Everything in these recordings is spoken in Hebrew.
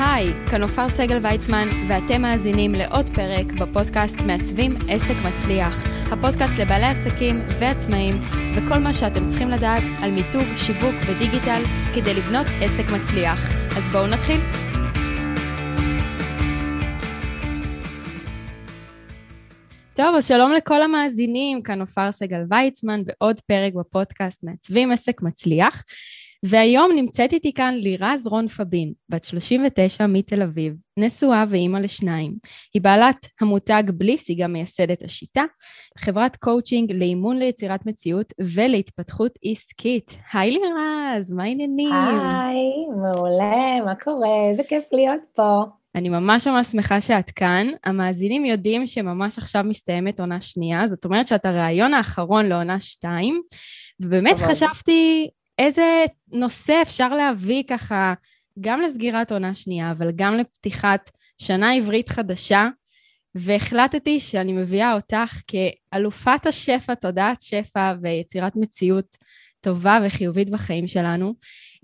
היי, כאן עופר סגל ויצמן, ואתם מאזינים לעוד פרק בפודקאסט מעצבים עסק מצליח. הפודקאסט לבעלי עסקים ועצמאים, וכל מה שאתם צריכים לדעת על מיתוג, שיווק ודיגיטל כדי לבנות עסק מצליח. אז בואו נתחיל. טוב, אז שלום לכל המאזינים, כאן עופר סגל ויצמן בעוד פרק בפודקאסט מעצבים עסק מצליח. והיום נמצאת איתי כאן לירז רון פבין, בת 39 מתל אביב, נשואה ואימא לשניים. היא בעלת המותג Bliss, היא גם מייסדת השיטה, חברת קואוצ'ינג לאימון ליצירת מציאות ולהתפתחות עסקית. היי לירז, מה העניינים? היי, מעולה, מה קורה? איזה כיף להיות פה. אני ממש ממש שמחה שאת כאן. המאזינים יודעים שממש עכשיו מסתיימת עונה שנייה, זאת אומרת שאת הראיון האחרון לעונה שתיים, ובאמת טוב. חשבתי איזה נושא אפשר להביא ככה גם לסגירת עונה שנייה, אבל גם לפתיחת שנה עברית חדשה, והחלטתי שאני מביאה אותך כאלופת השפע, תודעת שפע ויצירת מציאות טובה וחיובית בחיים שלנו,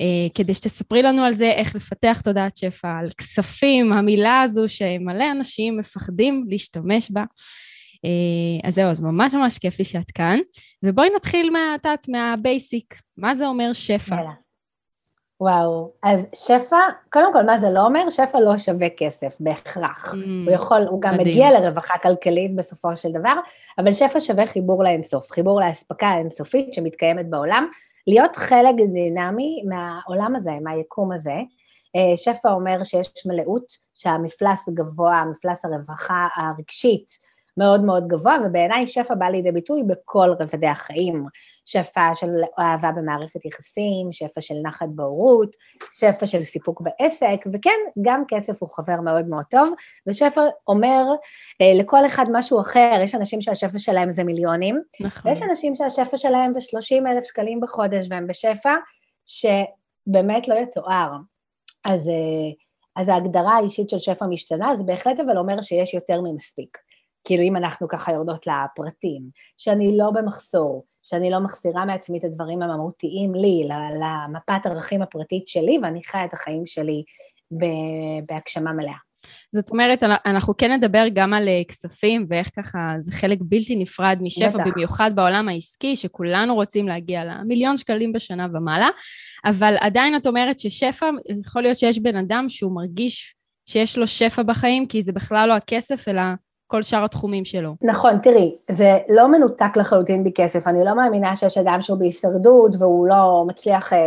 אה, כדי שתספרי לנו על זה איך לפתח תודעת שפע, על כספים, המילה הזו שמלא אנשים מפחדים להשתמש בה. אה, אז זהו, אז ממש ממש כיף לי שאת כאן. ובואי נתחיל מהתת, מהבייסיק. מה זה אומר שפע? יאללה. וואו, אז שפע, קודם כל, מה זה לא אומר? שפע לא שווה כסף, בהכרח. Mm, הוא יכול, הוא גם מדהים. מגיע לרווחה כלכלית בסופו של דבר, אבל שפע שווה חיבור לאינסוף, חיבור לאספקה האינסופית שמתקיימת בעולם, להיות חלק דינמי מהעולם הזה, מהיקום הזה. אה, שפע אומר שיש מלאות, שהמפלס גבוה, מפלס הרווחה הרגשית, מאוד מאוד גבוה, ובעיניי שפע בא לידי ביטוי בכל רבדי החיים. שפע של אהבה במערכת יחסים, שפע של נחת בהורות, שפע של סיפוק בעסק, וכן, גם כסף הוא חבר מאוד מאוד טוב, ושפע אומר אה, לכל אחד משהו אחר, יש אנשים שהשפע שלהם זה מיליונים, נכון. ויש אנשים שהשפע שלהם זה 30 אלף שקלים בחודש, והם בשפע שבאמת לא יתואר. אז, אה, אז ההגדרה האישית של שפע משתנה, זה בהחלט אבל אומר שיש יותר ממספיק. כאילו אם אנחנו ככה יורדות לפרטים, שאני לא במחסור, שאני לא מחסירה מעצמי את הדברים המהותיים לי, למפת ערכים הפרטית שלי, ואני חיה את החיים שלי בהגשמה מלאה. זאת אומרת, אנחנו כן נדבר גם על אה, כספים ואיך ככה זה חלק בלתי נפרד משפע, בטח. במיוחד בעולם העסקי, שכולנו רוצים להגיע למיליון שקלים בשנה ומעלה, אבל עדיין את אומרת ששפע, יכול להיות שיש בן אדם שהוא מרגיש שיש לו שפע בחיים, כי זה בכלל לא הכסף, אלא כל שאר התחומים שלו. נכון, תראי, זה לא מנותק לחלוטין בכסף, אני לא מאמינה שיש אדם שהוא בהישרדות והוא לא מצליח אה,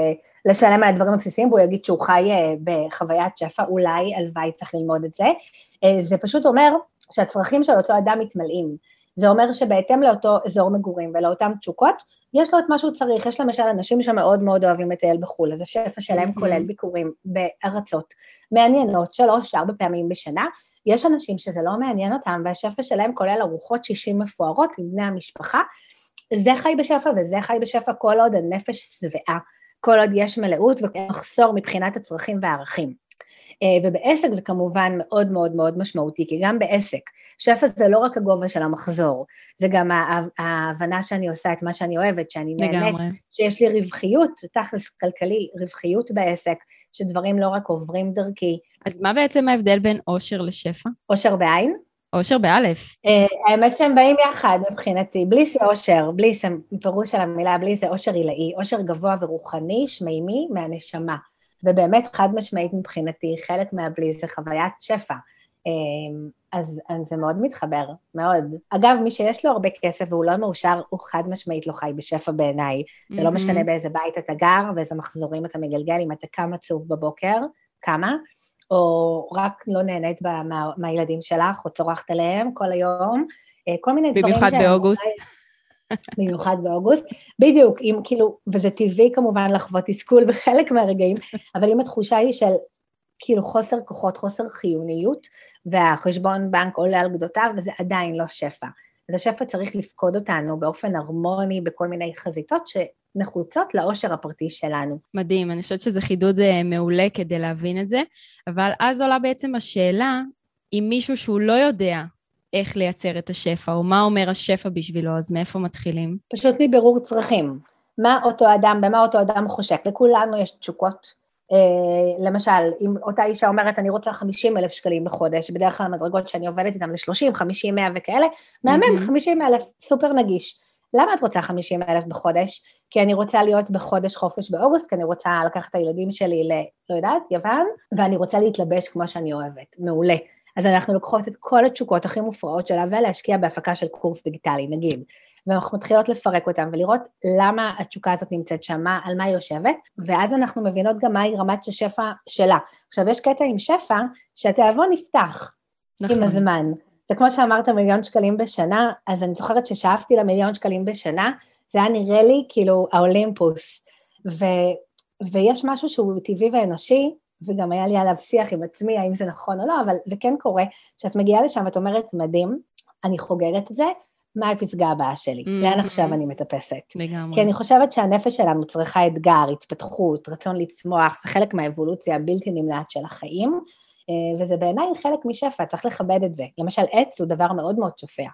לשלם על הדברים הבסיסיים והוא יגיד שהוא חי אה, בחוויית שפע, אולי, הלוואי צריך ללמוד את זה. אה, זה פשוט אומר שהצרכים של אותו אדם מתמלאים. זה אומר שבהתאם לאותו אזור מגורים ולאותן תשוקות, יש לו את מה שהוא צריך. יש למשל אנשים שמאוד מאוד אוהבים לטייל בחו"ל, אז השפע שלהם mm-hmm. כולל ביקורים בארצות מעניינות שלוש-ארבע פעמים בשנה, יש אנשים שזה לא מעניין אותם, והשפע שלהם כולל ארוחות שישים מפוארות עם בני המשפחה. זה חי בשפע וזה חי בשפע כל עוד הנפש שבעה, כל עוד יש מלאות ומחסור מבחינת הצרכים והערכים. אה, ובעסק זה כמובן מאוד מאוד מאוד משמעותי, כי גם בעסק, שפע זה לא רק הגובה של המחזור, זה גם ההבנה שאני עושה את מה שאני אוהבת, שאני נהנית, שיש לי רווחיות, תכלס כלכלי, רווחיות בעסק, שדברים לא רק עוברים דרכי. אז מה בעצם ההבדל בין אושר לשפע? אושר בעין? אושר באלף. Uh, האמת שהם באים יחד מבחינתי, בלי זה אושר, בלי זה, פירוש של המילה בלי זה אושר עילאי, אושר גבוה ורוחני, שמימי, מהנשמה. ובאמת חד משמעית מבחינתי, חלק מהבלי זה חוויית שפע. אמ, אז, אז זה מאוד מתחבר, מאוד. אגב, מי שיש לו הרבה כסף והוא לא מאושר, הוא חד משמעית לא חי בשפע בעיניי. זה לא משנה באיזה בית אתה גר ואיזה מחזורים אתה מגלגל, אם אתה קם עצוב בבוקר, כמה, או רק לא נהנית מה, מהילדים שלך, או צורחת עליהם כל היום, אה, כל מיני דברים שהם... במיוחד באוגוסט. במיוחד באוגוסט, בדיוק, אם כאילו, וזה טבעי כמובן לחוות תסכול בחלק מהרגעים, אבל אם התחושה היא של כאילו חוסר כוחות, חוסר חיוניות, והחשבון בנק עולה על גדותיו, וזה עדיין לא שפע. אז השפע צריך לפקוד אותנו באופן הרמוני בכל מיני חזיתות שנחוצות לאושר הפרטי שלנו. מדהים, אני חושבת שזה חידוד אה, מעולה כדי להבין את זה, אבל אז עולה בעצם השאלה, אם מישהו שהוא לא יודע איך לייצר את השפע, או מה אומר השפע בשבילו, אז מאיפה מתחילים? פשוט מבירור צרכים. מה אותו אדם, במה אותו אדם חושק? לכולנו יש תשוקות, Uh, למשל, אם אותה אישה אומרת, אני רוצה 50 אלף שקלים בחודש, בדרך כלל המדרגות שאני עובדת איתן זה 30, 50, 100 וכאלה, מהמם, mm-hmm. 50 אלף, סופר נגיש. למה את רוצה 50 אלף בחודש? כי אני רוצה להיות בחודש חופש באוגוסט, כי אני רוצה לקחת את הילדים שלי ל... לא יודעת, יוון, ואני רוצה להתלבש כמו שאני אוהבת. מעולה. אז אנחנו לוקחות את כל התשוקות הכי מופרעות שלה ולהשקיע בהפקה של קורס דיגיטלי, נגיד. ואנחנו מתחילות לפרק אותם ולראות למה התשוקה הזאת נמצאת שם, מה, על מה היא יושבת, ואז אנחנו מבינות גם מהי רמת השפע שלה. עכשיו, יש קטע עם שפע שהתיאבון נפתח נכון. עם הזמן. זה כמו שאמרת מיליון שקלים בשנה, אז אני זוכרת ששאפתי למיליון שקלים בשנה, זה היה נראה לי כאילו האולימפוס. ו, ויש משהו שהוא טבעי ואנושי, וגם היה לי עליו שיח עם עצמי, האם זה נכון או לא, אבל זה כן קורה, שאת מגיעה לשם ואת אומרת, מדהים, אני חוגרת את זה, מה הפסגה הבאה שלי? Mm-hmm. לאן עכשיו אני מטפסת? לגמרי. כי אני חושבת שהנפש שלנו צריכה אתגר, התפתחות, רצון לצמוח, זה חלק מהאבולוציה הבלתי נמנעת של החיים, אה, וזה בעיניי חלק משפע, צריך לכבד את זה. למשל, עץ הוא דבר מאוד מאוד שופע.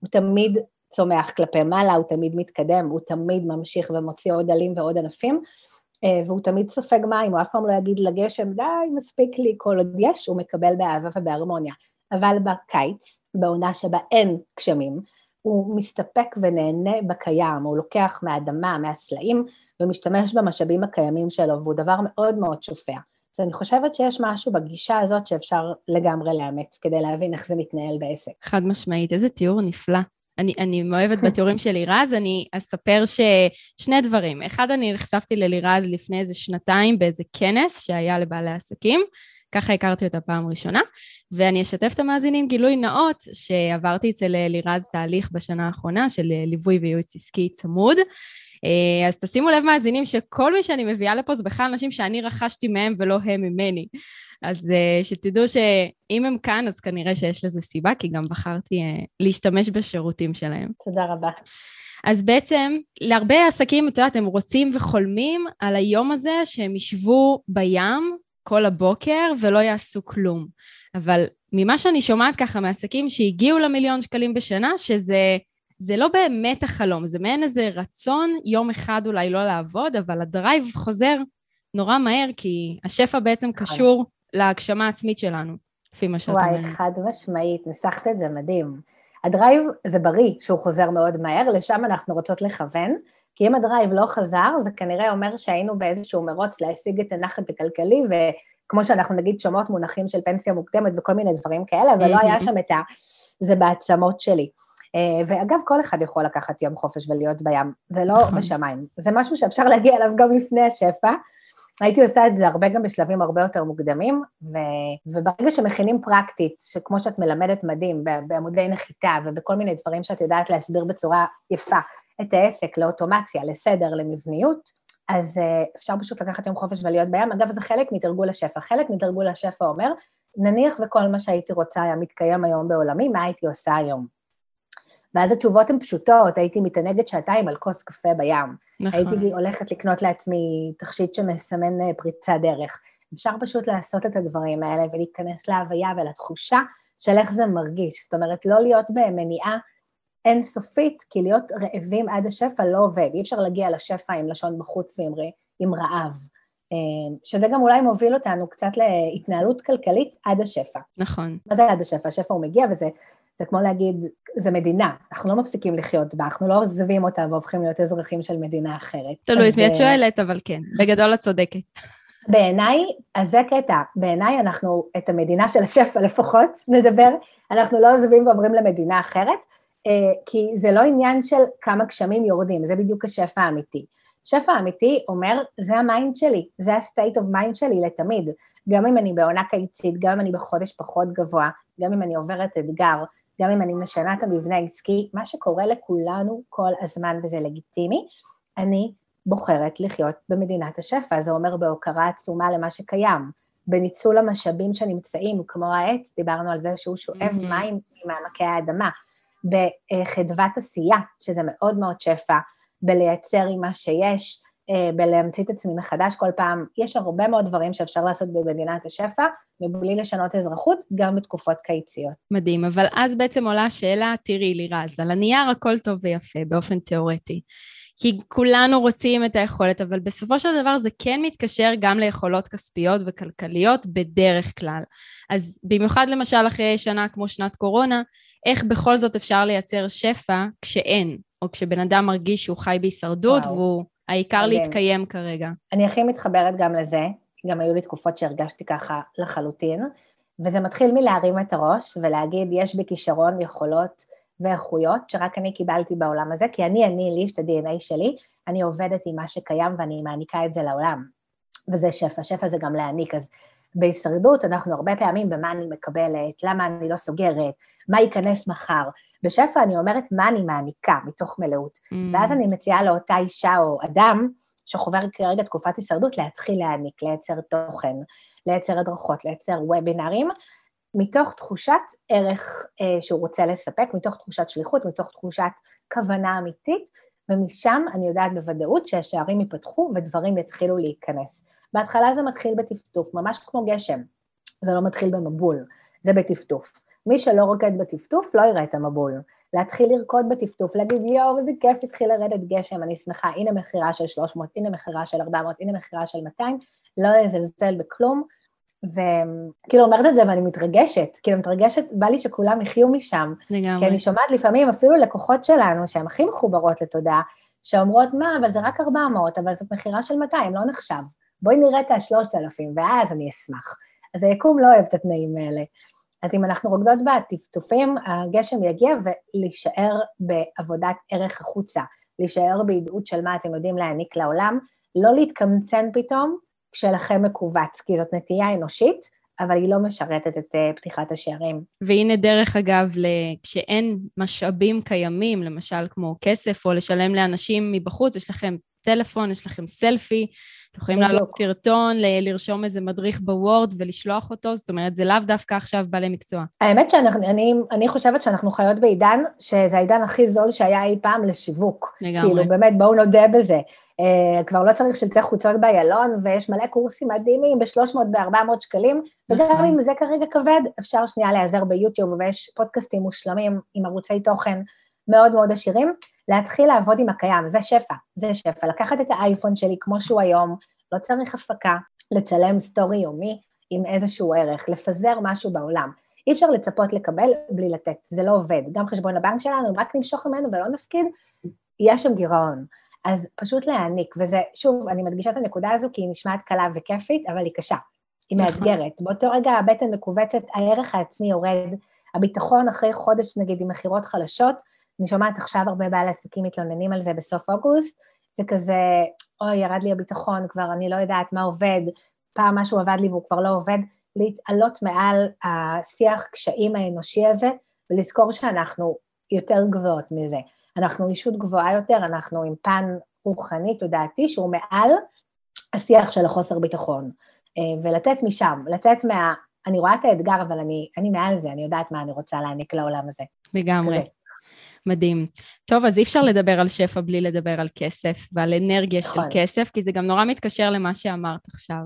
הוא תמיד צומח כלפי מעלה, הוא תמיד מתקדם, הוא תמיד ממשיך ומוציא עוד עלים ועוד ענפים, והוא תמיד סופג מים, הוא אף פעם לא יגיד לגשם, די, מספיק לי, כל עוד יש, הוא מקבל באהבה ובהרמוניה. אבל בקיץ, בעונה שבה אין גשמים, הוא מסתפק ונהנה בקיים, הוא לוקח מהאדמה, מהסלעים, ומשתמש במשאבים הקיימים שלו, והוא דבר מאוד מאוד שופע. אז אני חושבת שיש משהו בגישה הזאת שאפשר לגמרי לאמץ כדי להבין איך זה מתנהל בעסק. חד משמעית, איזה תיאור נפלא. אני, אני מאוהבת בתיאורים של לירז, אני אספר ששני דברים. אחד, אני נחשפתי ללירז לפני איזה שנתיים באיזה כנס שהיה לבעלי עסקים, ככה הכרתי אותה פעם ראשונה, ואני אשתף את המאזינים גילוי נאות שעברתי אצל לירז תהליך בשנה האחרונה של ליווי וייעוץ עסקי צמוד. אה, אז תשימו לב מאזינים שכל מי שאני מביאה לפה זה בכלל אנשים שאני רכשתי מהם ולא הם ממני. אז אה, שתדעו שאם הם כאן, אז כנראה שיש לזה סיבה, כי גם בחרתי אה, להשתמש בשירותים שלהם. תודה רבה. אז בעצם, להרבה עסקים, את יודעת, הם רוצים וחולמים על היום הזה שהם ישבו בים כל הבוקר ולא יעשו כלום. אבל ממה שאני שומעת ככה מעסקים שהגיעו למיליון שקלים בשנה, שזה זה לא באמת החלום, זה מעין איזה רצון יום אחד אולי לא לעבוד, אבל ה-drive חוזר נורא מהר, כי השפע בעצם. קשור להגשמה העצמית שלנו, לפי מה שאת אומרת. וואי, חד משמעית, ניסחת את זה מדהים. ה-drive זה בריא שהוא חוזר מאוד מהר, לשם אנחנו רוצות לכוון, כי אם ה-drive לא חזר, זה כנראה אומר שהיינו באיזשהו מרוץ להשיג את הנחת הכלכלי, וכמו שאנחנו נגיד שומעות מונחים של פנסיה מוקדמת וכל מיני דברים כאלה, אבל לא היה שם את ה... זה בעצמות שלי. אה, ואגב, כל אחד יכול לקחת יום חופש ולהיות בים, זה לא נכון. בשמיים, זה משהו שאפשר להגיע אליו גם לפני השפע. הייתי עושה את זה הרבה גם בשלבים הרבה יותר מוקדמים, ו, וברגע שמכינים פרקטית, שכמו שאת מלמדת מדהים, בעמודי נחיתה ובכל מיני דברים שאת יודעת להסביר בצורה יפה את העסק לאוטומציה, לסדר, למבניות, אז uh, אפשר פשוט לקחת יום חופש ולהיות בים. אגב, זה חלק מתרגול השפע. חלק מתרגול השפע אומר, נניח וכל מה שהייתי רוצה היה מתקיים היום בעולמי, מה הייתי עושה היום? ואז התשובות הן פשוטות, הייתי מתענגת שעתיים על כוס קפה בים. נכון. הייתי הולכת לקנות לעצמי תכשיט שמסמן אה, פריצת דרך. אפשר פשוט לעשות את הדברים האלה ולהיכנס להוויה ולתחושה של איך זה מרגיש. זאת אומרת, לא להיות במניעה אינסופית, כי להיות רעבים עד השפע לא עובד. אי אפשר להגיע לשפע עם לשון בחוץ ועם עם רעב. אה, שזה גם אולי מוביל אותנו קצת להתנהלות כלכלית עד השפע. נכון. מה זה עד השפע? השפע הוא מגיע וזה זה כמו להגיד, זה מדינה, אנחנו לא מפסיקים לחיות בה, אנחנו לא עוזבים אותה והופכים להיות אזרחים של מדינה אחרת. תלוי את מי את אה, שואלת, אבל כן, בגדול את צודקת. בעיניי, אז זה קטע, בעיניי אנחנו, את המדינה של השפע לפחות, נדבר, אנחנו לא עוזבים ועוברים למדינה אחרת, אה, כי זה לא עניין של כמה גשמים יורדים, זה בדיוק השפע האמיתי. שפע אמיתי אומר, זה ה-mind שלי, זה ה-state of mind שלי לתמיד. גם אם אני בעונה קיצית, גם אם אני בחודש פחות גבוה, גם אם אני עוברת אתגר, גם אם אני משנה את המבנה העסקי, מה שקורה לכולנו כל הזמן וזה לגיטימי, אני בוחרת לחיות במדינת השפע, זה אומר בהוקרה עצומה למה שקיים, בניצול המשאבים שנמצאים, כמו העץ, דיברנו על זה שהוא שואב mm-hmm. מים ממעמקי האדמה, בחדוות עשייה, שזה מאוד מאוד שפע, בלייצר עם מה שיש, בלהמציא את עצמי מחדש כל פעם. יש הרבה מאוד דברים שאפשר לעשות במדינת השפע, מבלי לשנות אזרחות, גם בתקופות קיציות. מדהים, אבל אז בעצם עולה השאלה, תראי לירז, על הנייר הכל טוב ויפה באופן תיאורטי. כי כולנו רוצים את היכולת, אבל בסופו של דבר זה כן מתקשר גם ליכולות כספיות וכלכליות בדרך כלל. אז במיוחד למשל אחרי שנה כמו שנת קורונה, איך בכל זאת אפשר לייצר שפע כשאין, או כשבן אדם מרגיש שהוא חי בהישרדות וואו. והוא העיקר מדהים. להתקיים כרגע. אני הכי מתחברת גם לזה, גם היו לי תקופות שהרגשתי ככה לחלוטין, וזה מתחיל מלהרים את הראש ולהגיד, יש בי כישרון, יכולות ואיכויות שרק אני קיבלתי בעולם הזה, כי אני, אני, לי יש את ה-DNA שלי, אני עובדת עם מה שקיים ואני מעניקה את זה לעולם. וזה שפע, שפע זה גם להעניק, אז בהישרדות אנחנו הרבה פעמים במה אני מקבלת, למה אני לא סוגרת, מה ייכנס מחר. בשפע אני אומרת מה אני מעניקה מתוך מלאות. Mm. ואז אני מציעה לאותה אישה או אדם שחובר כרגע תקופת הישרדות להתחיל להעניק, לייצר תוכן, לייצר הדרכות, לייצר וובינארים, מתוך תחושת ערך אה, שהוא רוצה לספק, מתוך תחושת שליחות, מתוך תחושת כוונה אמיתית, ומשם אני יודעת בוודאות שהשערים ייפתחו ודברים יתחילו להיכנס. בהתחלה זה מתחיל בטפטוף, ממש כמו גשם. זה לא מתחיל במבול, זה בטפטוף. מי שלא רוקד בטפטוף לא יראה את המבול. להתחיל לרקוד בטפטוף, להגיד יואו, איזה כיף, התחיל לרדת גשם, אני שמחה, הנה מכירה של 300, הנה מכירה של 400, הנה מכירה של 200, לא לזלזל בכלום, וכאילו אומרת את זה ואני מתרגשת, כאילו מתרגשת, בא לי שכולם יחיו משם. לגמרי. כי אני שומעת לפעמים אפילו לקוחות שלנו, שהן הכי מחוברות לתודעה, שאומרות, מה, אבל זה רק 400, אבל זאת מכירה של 200, לא נחשב. בואי נראה את ה-3,000, ואז אני אשמח. אז היקום לא אוהב את התנאים האלה. אז אם אנחנו רוקדות בטפטופים, הגשם יגיע ולהישאר בעבודת ערך החוצה, להישאר בהידעות של מה אתם יודעים להעניק לעולם, לא להתקמצן פתאום כשלכם מכווץ, כי זאת נטייה אנושית, אבל היא לא משרתת את uh, פתיחת השערים. והנה דרך אגב, כשאין משאבים קיימים, למשל כמו כסף, או לשלם לאנשים מבחוץ, יש לכם טלפון, יש לכם סלפי, אתם יכולים לעלות סרטון, לרשום איזה מדריך בוורד ולשלוח אותו, זאת אומרת, זה לאו דווקא עכשיו בעלי מקצוע. האמת שאני חושבת שאנחנו חיות בעידן, שזה העידן הכי זול שהיה אי פעם לשיווק. לגמרי. כאילו, באמת, בואו נודה בזה. Uh, כבר לא צריך שלטי חוצות באיילון, ויש מלא קורסים מדהימים ב-300, ב-400 שקלים, וגם נכון. אם זה כרגע כבד, אפשר שנייה להיעזר ביוטיוב, ויש פודקאסטים מושלמים עם ערוצי תוכן מאוד מאוד עשירים. להתחיל לעבוד עם הקיים, זה שפע, זה שפע. לקחת את האייפון שלי כמו שהוא היום, לא צריך הפקה, לצלם סטורי יומי עם איזשהו ערך, לפזר משהו בעולם. אי אפשר לצפות לקבל בלי לתת, זה לא עובד. גם חשבון הבנק שלנו, אם רק נמשוך ממנו ולא נפקיד, יש שם גירעון. אז פשוט להעניק, וזה, שוב, אני מדגישה את הנקודה הזו כי היא נשמעת קלה וכיפית, אבל היא קשה, היא נכון. מאתגרת. באותו רגע הבטן מכווצת, הערך העצמי יורד, הביטחון אחרי חודש נגיד עם מכירות חלשות, אני שומעת עכשיו הרבה בעלי עסקים מתלוננים על זה בסוף אוגוסט, זה כזה, אוי, ירד לי הביטחון, כבר אני לא יודעת מה עובד, פעם משהו עבד לי והוא כבר לא עובד, להתעלות מעל השיח קשיים האנושי הזה, ולזכור שאנחנו יותר גבוהות מזה. אנחנו אישות גבוהה יותר, אנחנו עם פן רוחני, תודעתי, שהוא מעל השיח של החוסר ביטחון. אה, ולתת משם, לתת מה... אני רואה את האתגר, אבל אני, אני מעל זה, אני יודעת מה אני רוצה להעניק לעולם הזה. לגמרי. כזה. מדהים. טוב, אז אי אפשר לדבר על שפע בלי לדבר על כסף ועל אנרגיה נכון. של כסף, כי זה גם נורא מתקשר למה שאמרת עכשיו.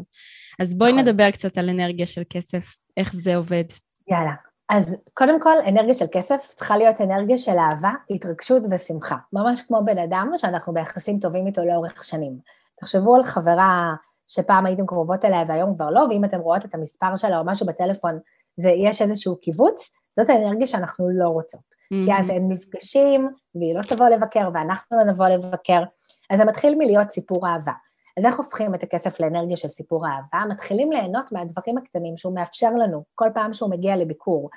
אז בואי נכון. נדבר קצת על אנרגיה של כסף, איך זה עובד. יאללה. אז קודם כל, אנרגיה של כסף צריכה להיות אנרגיה של אהבה, התרגשות ושמחה. ממש כמו בן אדם שאנחנו ביחסים טובים איתו לאורך שנים. תחשבו על חברה שפעם הייתם קרובות אליה והיום כבר לא, ואם אתם רואות את המספר שלה או משהו בטלפון, זה, יש איזשהו קיבוץ, זאת האנרגיה שאנחנו לא רוצות. Mm-hmm. כי אז אין מפגשים, והיא לא תבוא לבקר, ואנחנו לא נבוא לבקר. אז זה מתחיל מלהיות סיפור אהבה. אז איך הופכים את הכסף לאנרגיה של סיפור אהבה? מתחילים ליהנות מהדברים הקטנים שהוא מאפשר לנו כל פעם שהוא מגיע לביקור.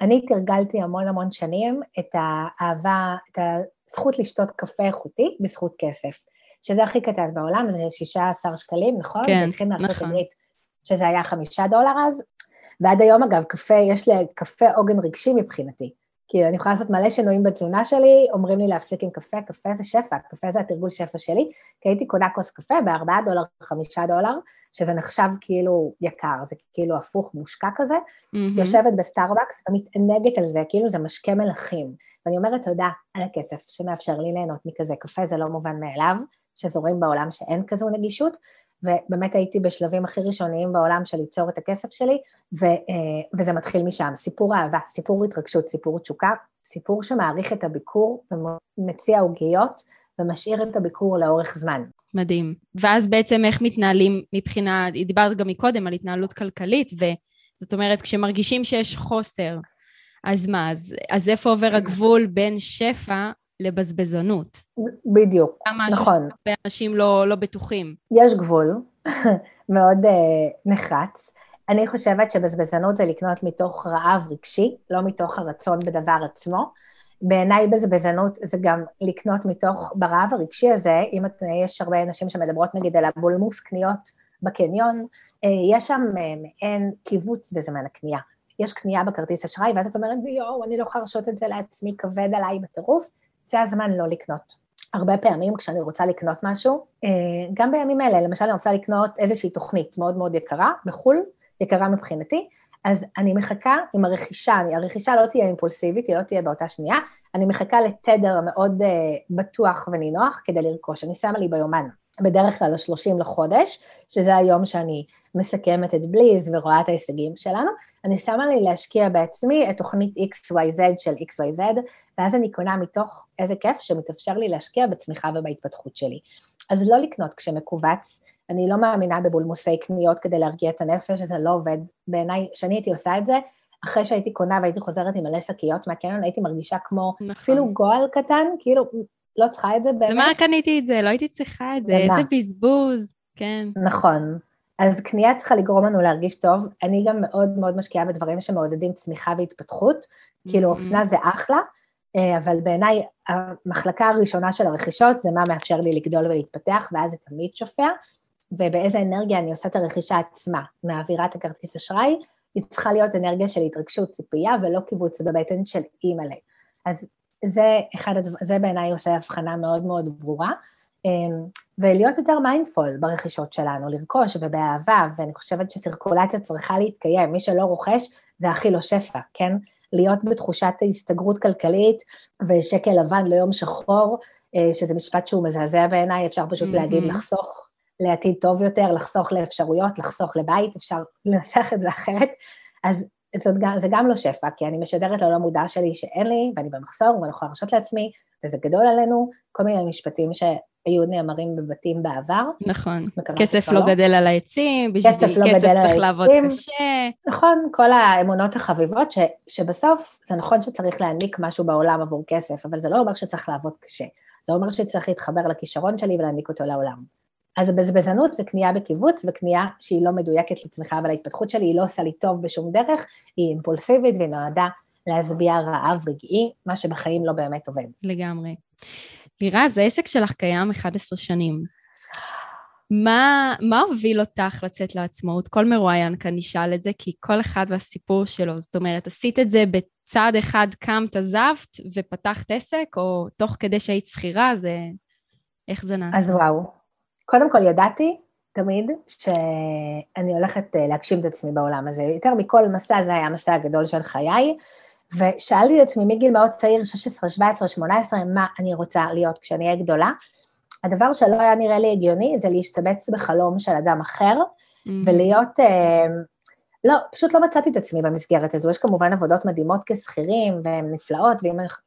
אני תרגלתי המון המון שנים את האהבה, את הזכות לשתות קפה איכותי בזכות כסף, שזה הכי קטן בעולם, זה 16 שקלים, נכון? כן, זה התחיל מארצות נכון. הברית, שזה היה חמישה דולר אז, ועד היום אגב, קפה, יש לי קפה עוגן רגשי מבחינתי. כי אני יכולה לעשות מלא שינויים בתזונה שלי, אומרים לי להפסיק עם קפה, קפה זה שפע, קפה זה התרגול שפע שלי, כי הייתי קונה כוס קפה בארבעה דולר, חמישה דולר, שזה נחשב כאילו יקר, זה כאילו הפוך, מושקע כזה, mm-hmm. יושבת בסטארבקס ומתענגת על זה, כאילו זה משקה מלכים, ואני אומרת תודה על הכסף שמאפשר לי ליהנות מכזה, קפה זה לא מובן מאליו, שזורים בעולם שאין כזו נגישות, ובאמת הייתי בשלבים הכי ראשוניים בעולם של ליצור את הכסף שלי, ו, אה, וזה מתחיל משם, סיפור אהבה, סיפור התרגשות, סיפור תשוקה, סיפור שמעריך את הביקור ומציע עוגיות ומשאיר את הביקור לאורך זמן. מדהים. ואז בעצם איך מתנהלים מבחינה, דיברת גם מקודם על התנהלות כלכלית, וזאת אומרת, כשמרגישים שיש חוסר, אז מה, אז, אז איפה עובר הגבול בין שפע לבזבזנות? בדיוק, נכון. הרבה אנשים לא, לא בטוחים. יש גבול, מאוד uh, נחרץ. אני חושבת שבזבזנות זה לקנות מתוך רעב רגשי, לא מתוך הרצון בדבר עצמו. בעיניי בזבזנות זה גם לקנות מתוך, ברעב הרגשי הזה, אם את, יש הרבה נשים שמדברות נגיד על הבולמוס קניות בקניון, אה, יש שם אה, מעין קיבוץ בזמן הקנייה. יש קנייה בכרטיס אשראי, ואז את אומרת, יואו, אני לא יכולה להרשות את זה לעצמי, כבד עליי בטירוף, זה הזמן לא לקנות. הרבה פעמים כשאני רוצה לקנות משהו, אה, גם בימים אלה, למשל אני רוצה לקנות איזושהי תוכנית מאוד מאוד יקרה בחו"ל, יקרה מבחינתי, אז אני מחכה עם הרכישה, הרכישה לא תהיה אימפולסיבית, היא לא תהיה באותה שנייה, אני מחכה לתדר מאוד uh, בטוח ונינוח כדי לרכוש, אני שמה לי ביומן. בדרך כלל ל-30 לחודש, שזה היום שאני מסכמת את בליז ורואה את ההישגים שלנו, אני שמה לי להשקיע בעצמי את תוכנית XYZ של XYZ, ואז אני קונה מתוך איזה כיף שמתאפשר לי להשקיע בצמיחה ובהתפתחות שלי. אז לא לקנות כשמכווץ, אני לא מאמינה בבולמוסי קניות כדי להרגיע את הנפש, זה לא עובד. בעיניי, כשאני הייתי עושה את זה, אחרי שהייתי קונה והייתי חוזרת עם מלא שקיות מהקניון, הייתי מרגישה כמו נכון. אפילו גועל קטן, כאילו, לא צריכה את זה באמת. למה קניתי את זה? לא הייתי צריכה את זה, למה? איזה בזבוז, כן. נכון. אז קנייה צריכה לגרום לנו להרגיש טוב. אני גם מאוד מאוד משקיעה בדברים שמעודדים צמיחה והתפתחות, mm-hmm. כאילו אופנה זה אחלה, אה, אבל בעיניי המחלקה הראשונה של הרכישות זה מה מאפשר לי לגדול ולהתפתח, ואז זה תמיד שופע, ובאיזה אנרגיה אני עושה את הרכישה עצמה, מעבירה את הכרטיס אשראי, היא צריכה להיות אנרגיה של התרגשות, ציפייה, ולא קיבוץ בבטן של אימא'לה. אז זה אחד הדבר, זה בעיניי עושה הבחנה מאוד מאוד ברורה, אמ, ולהיות יותר מיינדפול ברכישות שלנו, לרכוש ובאהבה, ואני חושבת שצירקולציה צריכה להתקיים, מי שלא רוכש זה הכי לא שפע, כן? להיות בתחושת הסתגרות כלכלית ושקל לבן ליום שחור, אה, שזה משפט שהוא מזעזע בעיניי, אפשר פשוט mm-hmm. להגיד לחסוך לעתיד טוב יותר, לחסוך לאפשרויות, לחסוך לבית, אפשר לנסח את זה אחרת. אז זאת זה גם לא שפע, כי אני משדרת ללא מודע שלי שאין לי, ואני במחסור, ואני יכולה להרשות לעצמי, וזה גדול עלינו, כל מיני משפטים שהיו נאמרים בבתים בעבר. נכון, כסף לא, לא גדל על העצים, בשביל כסף, לא כסף צריך לעבוד קשה. נכון, כל האמונות החביבות, ש, שבסוף זה נכון שצריך להעניק משהו בעולם עבור כסף, אבל זה לא אומר שצריך לעבוד קשה. זה אומר שצריך להתחבר לכישרון שלי ולהעניק אותו לעולם. אז בזבזנות זה קנייה בקיבוץ, וקנייה שהיא לא מדויקת לצמיחה ולהתפתחות שלי, היא לא עושה לי טוב בשום דרך, היא אימפולסיבית והיא נועדה להשביע רעב רגעי, מה שבחיים לא באמת עובד. לגמרי. לירז, העסק שלך קיים 11 שנים. מה, מה הוביל אותך לצאת לעצמאות? כל מרואיין כאן נשאל את זה, כי כל אחד והסיפור שלו. זאת אומרת, עשית את זה בצעד אחד קמת, עזבת ופתחת עסק, או תוך כדי שהיית שכירה, זה... איך זה נעשה? אז וואו, קודם כל ידעתי תמיד שאני הולכת אה, להגשים את עצמי בעולם הזה. יותר מכל מסע, זה היה המסע הגדול של חיי, ושאלתי את עצמי מגיל מאוד צעיר, 16, 17, 18, מה אני רוצה להיות כשאני אהיה גדולה. הדבר שלא היה נראה לי הגיוני זה להשתבץ בחלום של אדם אחר, mm-hmm. ולהיות... אה, לא, פשוט לא מצאתי את עצמי במסגרת הזו. יש כמובן עבודות מדהימות כשכירים, והן נפלאות,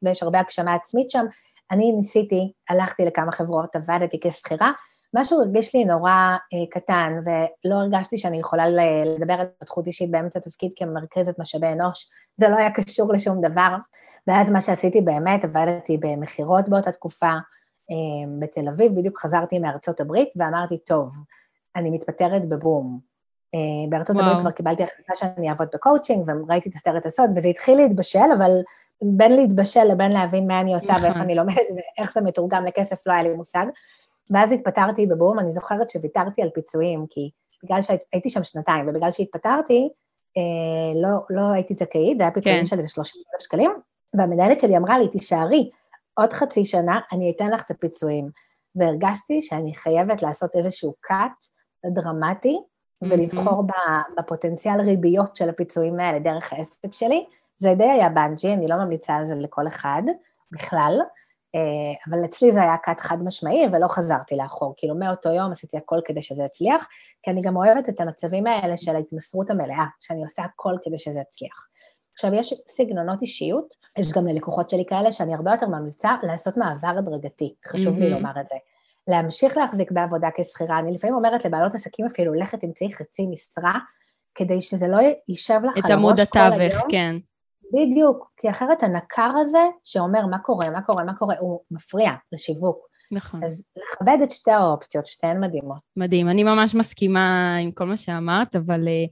ויש הרבה הגשמה עצמית שם. אני ניסיתי, הלכתי לכמה חברות, עבדתי כשכירה, משהו הרגיש לי נורא אה, קטן, ולא הרגשתי שאני יכולה לדבר על התפתחות אישית באמצע תפקיד כמרכזת משאבי אנוש, זה לא היה קשור לשום דבר. ואז מה שעשיתי באמת, עבדתי במכירות באותה תקופה אה, בתל אביב, בדיוק חזרתי מארצות הברית, ואמרתי, טוב, אני מתפטרת בבום. אה, בארצות הברית כבר קיבלתי החלטה שאני אעבוד ב-coaching, וראיתי את הסרט הסוד, וזה התחיל להתבשל, אבל בין להתבשל לבין להבין מה אני עושה נכון. ואיפה אני לומדת ואיך זה מתורגם לכסף, לא היה לי מושג. ואז התפטרתי בבום, אני זוכרת שוויתרתי על פיצויים, כי בגלל שהייתי שם שנתיים, ובגלל שהתפטרתי, אה, לא, לא הייתי זכאית, זה היה פיצויים כן. של איזה 30 אלף שקלים, והמנהלת שלי אמרה לי, תישארי, עוד חצי שנה אני אתן לך את הפיצויים. והרגשתי שאני חייבת לעשות איזשהו cut דרמטי, ולבחור mm-hmm. בפוטנציאל ריביות של הפיצויים האלה דרך העסק שלי. זה די היה בנג'י, אני לא ממליצה על זה לכל אחד בכלל, אבל אצלי זה היה קאט חד משמעי ולא חזרתי לאחור, כאילו מאותו יום עשיתי הכל כדי שזה יצליח, כי אני גם אוהבת את המצבים האלה של ההתמסרות המלאה, שאני עושה הכל כדי שזה יצליח. עכשיו, יש סגנונות אישיות, יש גם ללקוחות שלי כאלה שאני הרבה יותר ממליצה לעשות מעבר הדרגתי, חשוב mm-hmm. לי לומר את זה. להמשיך להחזיק בעבודה כשכירה, אני לפעמים אומרת לבעלות עסקים אפילו, לך תמצאי חצי משרה, כדי שזה לא יישב לך על הראש כל היום. את עמוד התווך, כן. בדיוק, כי אחרת הנקר הזה, שאומר מה קורה, מה קורה, מה קורה, הוא מפריע לשיווק. נכון. אז לכבד את שתי האופציות, שתיהן מדהימות. מדהים, אני ממש מסכימה עם כל מה שאמרת, אבל אה,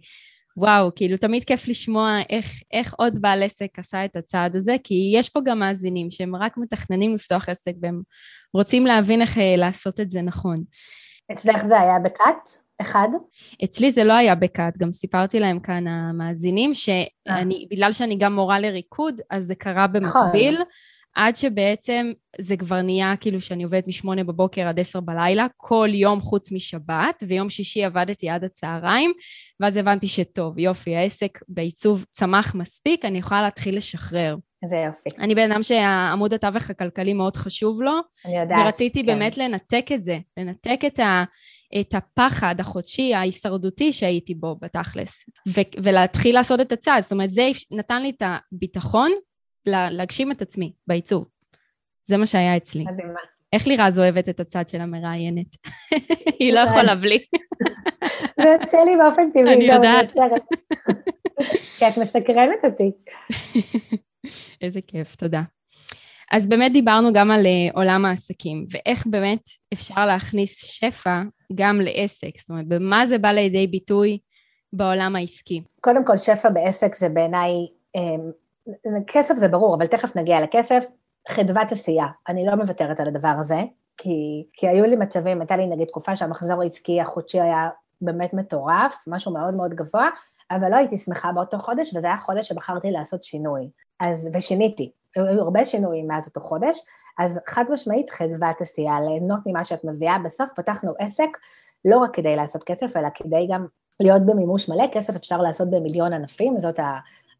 וואו, כאילו תמיד כיף לשמוע איך, איך עוד בעל עסק עשה את הצעד הזה, כי יש פה גם מאזינים שהם רק מתכננים לפתוח עסק והם רוצים להבין איך אה, לעשות את זה נכון. אצלך זה היה בקאט? אחד? אצלי זה לא היה בקאט, גם סיפרתי להם כאן המאזינים, שאני, אה. בגלל שאני גם מורה לריקוד, אז זה קרה במקביל. נכון. עד שבעצם זה כבר נהיה כאילו שאני עובדת משמונה בבוקר עד עשר בלילה, כל יום חוץ משבת, ויום שישי עבדתי עד הצהריים, ואז הבנתי שטוב, יופי, העסק בעיצוב צמח מספיק, אני יכולה להתחיל לשחרר. איזה יופי. אני בן אדם שעמוד התווך הכלכלי מאוד חשוב לו. אני יודעת, ורציתי כן. באמת לנתק את זה, לנתק את, ה, את הפחד החודשי, ההישרדותי שהייתי בו בתכלס, ו- ולהתחיל לעשות את הצעד. זאת אומרת, זה נתן לי את הביטחון להגשים את עצמי בעיצוב. זה מה שהיה אצלי. מדהימה. איך לירז אוהבת את הצד של המראיינת? היא לא יכולה בלי. זה יוצא לי באופן טבעי. אני יודעת. כי את מסקרנת אותי. איזה כיף, תודה. אז באמת דיברנו גם על אה, עולם העסקים, ואיך באמת אפשר להכניס שפע גם לעסק, זאת אומרת, במה זה בא לידי ביטוי בעולם העסקי? קודם כל, שפע בעסק זה בעיניי אמ, כסף זה ברור, אבל תכף נגיע לכסף. חדוות עשייה, אני לא מוותרת על הדבר הזה, כי, כי היו לי מצבים, הייתה לי נגיד תקופה שהמחזור העסקי החודשי היה באמת מטורף, משהו מאוד מאוד גבוה, אבל לא הייתי שמחה באותו חודש, וזה היה חודש שבחרתי לעשות שינוי. אז, ושיניתי, היו הרבה שינויים מאז אותו חודש, אז חד משמעית חדוות עשייה, ליהנות ממה שאת מביאה, בסוף פתחנו עסק לא רק כדי לעשות כסף, אלא כדי גם להיות במימוש מלא, כסף אפשר לעשות במיליון ענפים, זאת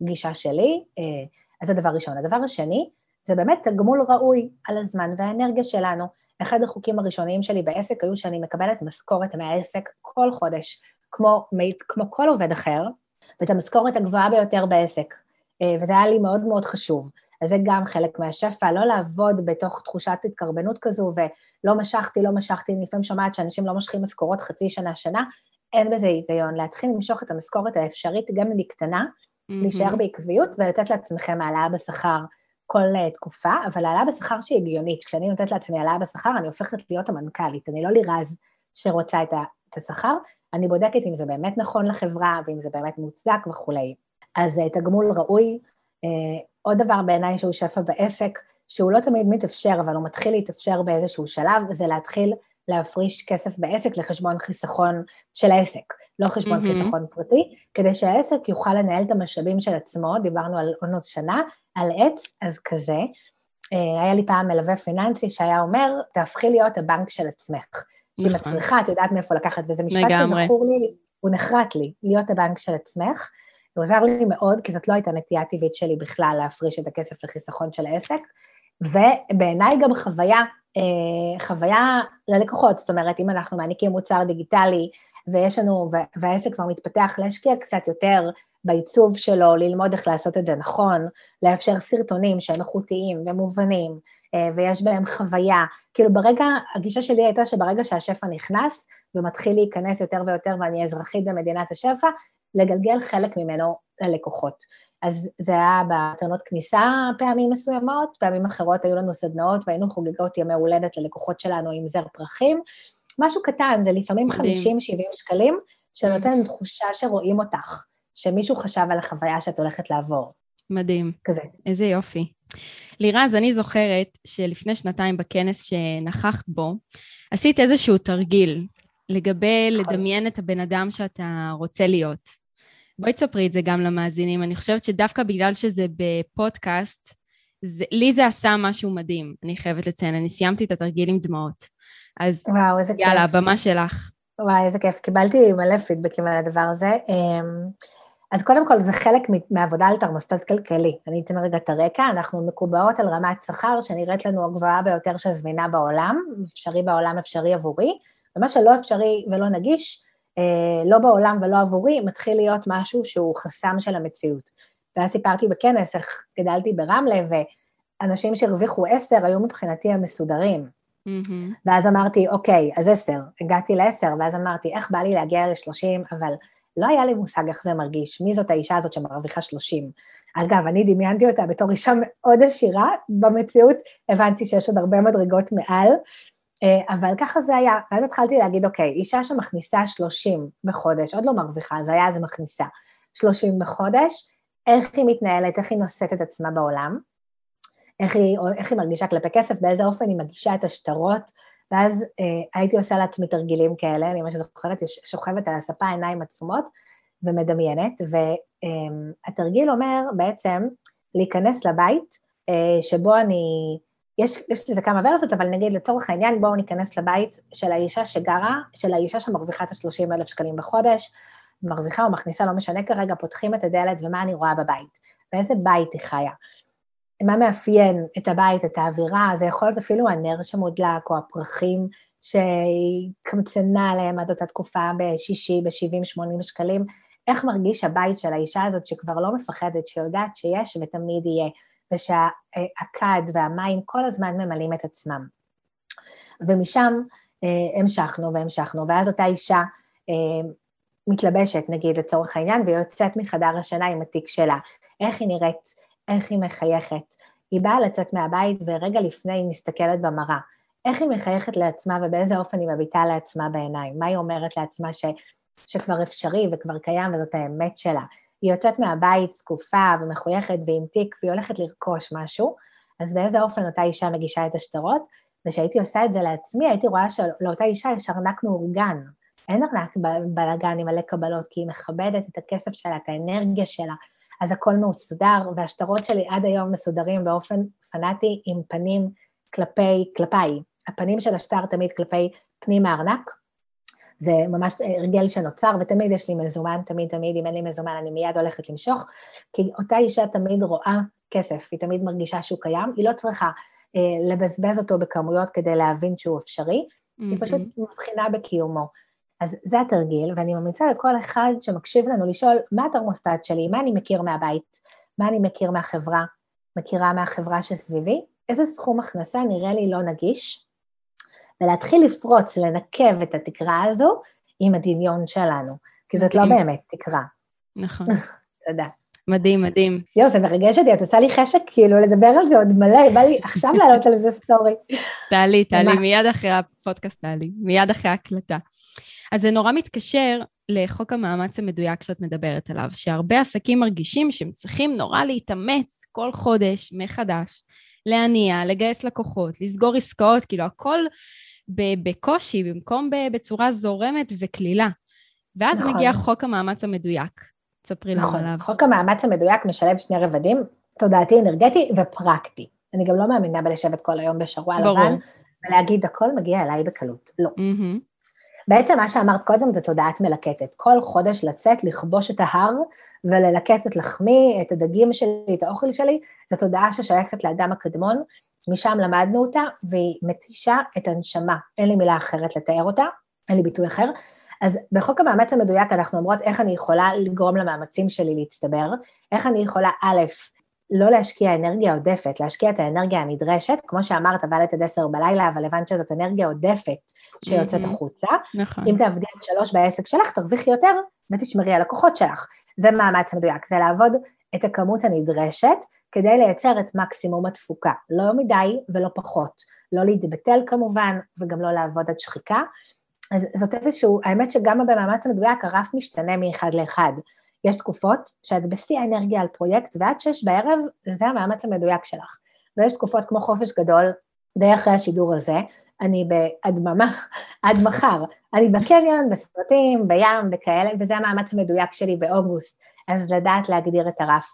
הגישה שלי, אה, אז זה דבר ראשון. הדבר השני, זה באמת תגמול ראוי על הזמן והאנרגיה שלנו. אחד החוקים הראשוניים שלי בעסק היו שאני מקבלת משכורת מהעסק כל חודש, כמו, כמו כל עובד אחר, ואת המשכורת הגבוהה ביותר בעסק, אה, וזה היה לי מאוד מאוד חשוב. אז זה גם חלק מהשפע, לא לעבוד בתוך תחושת התקרבנות כזו, ולא משכתי, לא משכתי, אני לפעמים שומעת שאנשים לא מושכים משכורות חצי שנה, שנה, אין בזה היגיון. להתחיל למשוך את המשכורת האפשרית, גם אם היא קטנה, mm-hmm. להישאר בעקביות ולתת לעצמכם העלאה בשכר כל uh, תקופה, אבל העלאה בשכר שהיא הגיונית. כשאני נותנת לעצמי העלאה בשכר, אני הופכת להיות המנכ"לית, אני לא לירז שרוצה את, השכר, אני בודקת אם זה באמת נכון לחברה ואם זה באמת מוצדק וכולי. אז uh, תגמול ראוי. Uh, עוד דבר בעיניי שהוא שפע בעסק, שהוא לא תמיד מתאפשר, אבל הוא מתחיל להתאפשר באיזשהו שלב, זה להתחיל להפריש כסף בעסק לחשבון חיסכון של העסק, לא חשבון mm-hmm. חיסכון פרטי, כדי שהעסק יוכל לנהל את המשאבים של עצמו, דיברנו על עונות שנה, על עץ, אז כזה. אה, היה לי פעם מלווה פיננסי שהיה אומר, תהפכי להיות הבנק של עצמך. שהיא נכון. מצליחה, את יודעת מאיפה לקחת, וזה משפט לגמרי. שזכור לי, הוא נחרט לי, להיות הבנק של עצמך. הוא עזר לי מאוד, כי זאת לא הייתה נטייה טבעית שלי בכלל להפריש את הכסף לחיסכון של העסק, ובעיניי גם חוויה אה, חוויה ללקוחות, זאת אומרת, אם אנחנו מעניקים מוצר דיגיטלי ויש לנו, והעסק כבר מתפתח, להשקיע קצת יותר בעיצוב שלו, ללמוד איך לעשות את זה נכון, לאפשר סרטונים שהם איכותיים ומובנים, אה, ויש בהם חוויה. כאילו ברגע, הגישה שלי הייתה שברגע שהשפע נכנס ומתחיל להיכנס יותר ויותר ואני אזרחית במדינת השפע, לגלגל חלק ממנו ללקוחות. אז זה היה בתרנות כניסה פעמים מסוימות, פעמים אחרות היו לנו סדנאות והיינו חוגגות ימי הולדת ללקוחות שלנו עם זר פרחים. משהו קטן, זה לפעמים 50-70 שקלים, שנותן תחושה שרואים אותך, שמישהו חשב על החוויה שאת הולכת לעבור. מדהים. כזה. איזה יופי. לירז, אני זוכרת שלפני שנתיים בכנס שנכחת בו, עשית איזשהו תרגיל לגבי נכון. לדמיין את הבן אדם שאתה רוצה להיות. בואי תספרי את זה גם למאזינים. אני חושבת שדווקא בגלל שזה בפודקאסט, זה, לי זה עשה משהו מדהים, אני חייבת לציין. אני סיימתי את התרגיל עם דמעות. אז וואו, איזה יאללה, כיף. הבמה שלך. וואי, איזה כיף. קיבלתי מלא פידבקים על הדבר הזה. אמ, אז קודם כל, זה חלק מעבודה על תרמוסטט כלכלי. אני אתן רגע את הרקע. אנחנו מקובעות על רמת שכר שנראית לנו הגבוהה ביותר שזמינה בעולם, אפשרי בעולם, אפשרי עבורי, ומה שלא אפשרי ולא נגיש, לא בעולם ולא עבורי, מתחיל להיות משהו שהוא חסם של המציאות. ואז סיפרתי בכנס איך גדלתי ברמלה, ואנשים שהרוויחו עשר היו מבחינתי המסודרים. Mm-hmm. ואז אמרתי, אוקיי, אז עשר, הגעתי לעשר, ואז אמרתי, איך בא לי להגיע לשלושים, אבל לא היה לי מושג איך זה מרגיש, מי זאת האישה הזאת שמרוויחה שלושים. אגב, אני דמיינתי אותה בתור אישה מאוד עשירה, במציאות הבנתי שיש עוד הרבה מדרגות מעל, אה, אבל ככה זה היה. ואז התחלתי להגיד, אוקיי, אישה שמכניסה 30 בחודש, עוד לא מרוויחה, זה היה אז מכניסה 30 בחודש, איך היא מתנהלת, איך היא נושאת את עצמה בעולם, איך היא, איך היא מרגישה כלפי כסף, באיזה אופן היא מגישה את השטרות, ואז אה, הייתי עושה לעצמי תרגילים כאלה, אני ממש זוכרת, שוכבת על הספה, עיניים עצומות, ומדמיינת, והתרגיל אומר בעצם להיכנס לבית אה, שבו אני, יש, יש לזה כמה ורסות, אבל נגיד לצורך העניין בואו ניכנס לבית של האישה שגרה, של האישה שמרוויחה את ה-30 אלף שקלים בחודש, מרוויחה או מכניסה, לא משנה כרגע, פותחים את הדלת ומה אני רואה בבית, באיזה בית היא חיה. מה מאפיין את הבית, את האווירה, זה יכול להיות אפילו הנר שמודלק, או הפרחים שהיא קמצנה עליהם עד אותה תקופה בשישי, ב-70-80 שקלים, איך מרגיש הבית של האישה הזאת שכבר לא מפחדת, שיודעת שיש ותמיד יהיה, ושהכד והמים כל הזמן ממלאים את עצמם. ומשם אה, המשכנו והמשכנו, ואז אותה אישה אה, מתלבשת, נגיד לצורך העניין, ויוצאת מחדר השינה עם התיק שלה. איך היא נראית, איך היא מחייכת. היא באה לצאת מהבית ורגע לפני היא מסתכלת במראה. איך היא מחייכת לעצמה ובאיזה אופן היא מביטה לעצמה בעיניים. מה היא אומרת לעצמה ש... שכבר אפשרי וכבר קיים וזאת האמת שלה. היא יוצאת מהבית זקופה ומחויכת ועם תיק והיא הולכת לרכוש משהו, אז באיזה אופן אותה אישה מגישה את השטרות? וכשהייתי עושה את זה לעצמי, הייתי רואה שלאותה אישה יש ארנק מאורגן. אין ארנק בלאגן עם מלא קבלות, כי היא מכבדת את הכסף שלה, את האנרגיה שלה, אז הכל מסודר, והשטרות שלי עד היום מסודרים באופן פנאטי עם פנים כלפי, כלפיי. הפנים של השטר תמיד כלפי פנים הארנק, זה ממש הרגל שנוצר, ותמיד יש לי מזומן, תמיד תמיד, אם אין לי מזומן אני מיד הולכת למשוך, כי אותה אישה תמיד רואה כסף, היא תמיד מרגישה שהוא קיים, היא לא צריכה אה, לבזבז אותו בכמויות כדי להבין שהוא אפשרי, mm-hmm. היא פשוט מבחינה בקיומו. אז זה התרגיל, ואני ממליצה לכל אחד שמקשיב לנו לשאול, מה התרמוסטט שלי, מה אני מכיר מהבית, מה אני מכיר מהחברה, מכירה מהחברה שסביבי, איזה סכום הכנסה נראה לי לא נגיש, ולהתחיל לפרוץ, לנקב את התקרה הזו עם הדמיון שלנו, כי זאת לא אוקיי. באמת תקרה. נכון. תודה. מדהים, מדהים. יואו, זה מרגש אותי, את עושה לי חשק כאילו לדבר על זה עוד מלא, בא לי עכשיו לעלות על זה סטורי. תעלי, תעלי, מיד אחרי הפודקאסט תעלי, מיד אחרי ההקלטה. אז זה נורא מתקשר לחוק המאמץ המדויק שאת מדברת עליו, שהרבה עסקים מרגישים שהם צריכים נורא להתאמץ כל חודש מחדש, להניע, לגייס לקוחות, לסגור עסקאות, כאילו הכל בקושי, במקום בצורה זורמת וקלילה. ואז נכון. מגיע חוק המאמץ המדויק. ספרי לנו נכון. עליו. חוק המאמץ המדויק משלב שני רבדים, תודעתי, אנרגטי ופרקטי. אני גם לא מאמינה בלשבת כל היום בשרוע לבן, ולהגיד, הכל מגיע אליי בקלות. לא. Mm-hmm. בעצם מה שאמרת קודם זה תודעת מלקטת. כל חודש לצאת, לכבוש את ההר וללקט את לחמי, את הדגים שלי, את האוכל שלי, זו תודעה ששייכת לאדם הקדמון, משם למדנו אותה, והיא מתישה את הנשמה. אין לי מילה אחרת לתאר אותה, אין לי ביטוי אחר. אז בחוק המאמץ המדויק אנחנו אומרות איך אני יכולה לגרום למאמצים שלי להצטבר, איך אני יכולה א', לא להשקיע אנרגיה עודפת, להשקיע את האנרגיה הנדרשת, כמו שאמרת, עבדת עד עשר בלילה, אבל הבנת שזאת אנרגיה עודפת שיוצאת mm-hmm. החוצה. נכון. אם תעבדי עד שלוש בעסק שלך, תרוויחי יותר ותשמרי על לקוחות שלך. זה מאמץ מדויק, זה לעבוד את הכמות הנדרשת כדי לייצר את מקסימום התפוקה. לא מדי ולא פחות. לא להתבטל כמובן, וגם לא לעבוד עד שחיקה. אז זאת איזשהו, האמת שגם במאמץ המדויק הרף משתנה מאחד לאחד. יש תקופות שאת בשיא האנרגיה על פרויקט, ועד שש בערב זה המאמץ המדויק שלך. ויש תקופות כמו חופש גדול, די אחרי השידור הזה, אני בהדממה עד מחר. אני בקניון, בסרטים, בים וכאלה, וזה המאמץ המדויק שלי באוגוסט, אז לדעת להגדיר את הרף.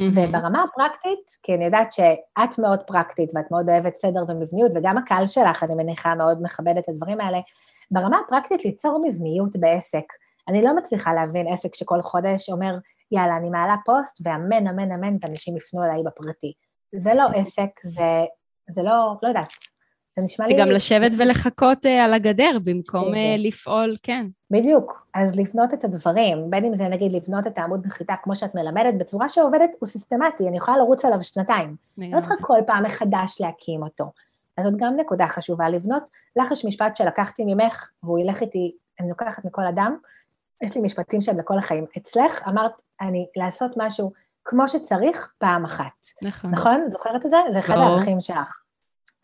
וברמה הפרקטית, כי אני יודעת שאת מאוד פרקטית ואת מאוד אוהבת סדר ומבניות, וגם הקהל שלך, אני מניחה, מאוד מכבד את הדברים האלה, ברמה הפרקטית ליצור מבניות בעסק. אני לא מצליחה להבין עסק שכל חודש אומר, יאללה, אני מעלה פוסט, ואמן, אמן, אמן, ואנשים יפנו אליי בפרטי. זה לא עסק, זה, זה לא, לא יודעת, זה נשמע לי... וגם לשבת ולחכות על הגדר במקום לפעול, כן. בדיוק, אז לבנות את הדברים, בין אם זה נגיד לבנות את העמוד נחיתה כמו שאת מלמדת, בצורה שעובדת הוא סיסטמטי, אני יכולה לרוץ עליו שנתיים. לא צריכה כל פעם מחדש להקים אותו. אז זאת גם נקודה חשובה, לבנות לחש משפט שלקחתי ממך, והוא ילך איתי, אני לוקחת מכל אדם, יש לי משפטים שהם לכל החיים. אצלך אמרת, אני לעשות משהו כמו שצריך פעם אחת. נכון. נכון? זוכרת את זה? זה אחד הערכים שלך.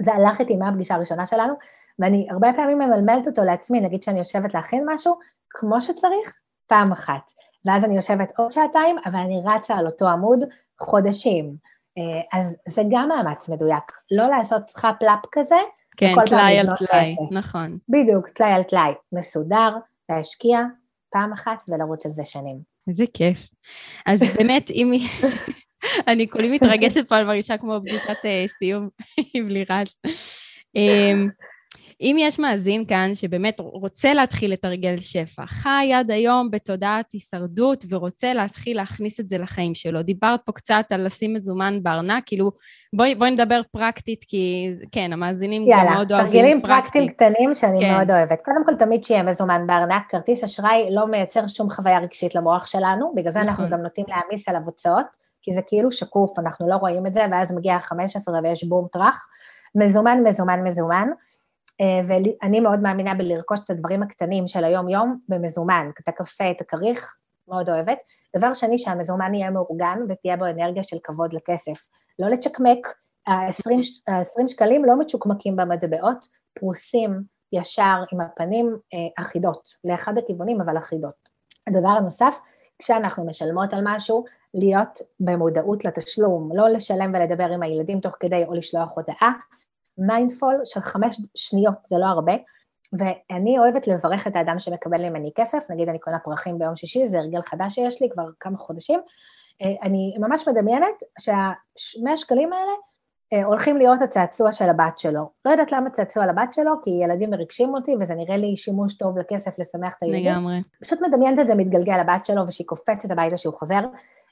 זה הלך איתי מהפגישה הראשונה שלנו, ואני הרבה פעמים ממלמלת אותו לעצמי, נגיד שאני יושבת להכין משהו, כמו שצריך, פעם אחת. ואז אני יושבת עוד שעתיים, אבל אני רצה על אותו עמוד חודשים. אה, אז זה גם מאמץ מדויק, לא לעשות חפלאפ כזה, כן, טלאי על טלאי, נכון. בדיוק, טלאי על טלאי, מסודר, להשקיע פעם אחת ולרוץ על זה שנים. איזה כיף. אז באמת, אם... אני כולי מתרגשת פה, אני מרגישה כמו פגישת אה, סיום עם לירז. אם יש מאזין כאן שבאמת רוצה להתחיל לתרגל שפע, חי עד היום בתודעת הישרדות ורוצה להתחיל להכניס את זה לחיים שלו. דיברת פה קצת על לשים מזומן בארנק, כאילו בואי, בואי נדבר פרקטית, כי כן, המאזינים יאללה, גם מאוד אוהבים פרקטית. יאללה, תרגילים פרקטיים קטנים שאני כן. מאוד אוהבת. קודם כל, תמיד שיהיה מזומן בארנק, כרטיס אשראי לא מייצר שום חוויה רגשית למוח שלנו, בגלל זה נכון. אנחנו גם נוטים להעמיס עליו הוצאות, כי זה כאילו שקוף, אנחנו לא רואים את זה, ואז מגיע ה-15 ויש בום טראח. מזומן, מזומן, מזומן. אה, ואני מאוד מאמינה בלרכוש את הדברים הקטנים של היום-יום במזומן, את הקפה, את הכריך, מאוד אוהבת. דבר שני, שהמזומן יהיה מאורגן ותהיה בו אנרגיה של כבוד לכסף. לא לצ'קמק, ה-20 שקלים לא מצ'וקמקים במטבעות, פרוסים ישר עם הפנים אה, אחידות, לאחד הכיוונים אבל אחידות. הדבר הנוסף, כשאנחנו משלמות על משהו, להיות במודעות לתשלום, לא לשלם ולדבר עם הילדים תוך כדי או לשלוח הודעה, mindful של חמש שניות, זה לא הרבה, ואני אוהבת לברך את האדם שמקבל ממני כסף, נגיד אני קונה פרחים ביום שישי, זה הרגל חדש שיש לי כבר כמה חודשים, אה, אני ממש מדמיינת שהמאה שקלים האלה אה, הולכים להיות הצעצוע של הבת שלו. לא יודעת למה צעצוע לבת שלו, כי ילדים מרגשים אותי וזה נראה לי שימוש טוב לכסף לשמח את הילדים. לגמרי. פשוט מדמיינת את זה מתגלגל לבת שלו ושהיא קופצת הביתה שהוא חוזר.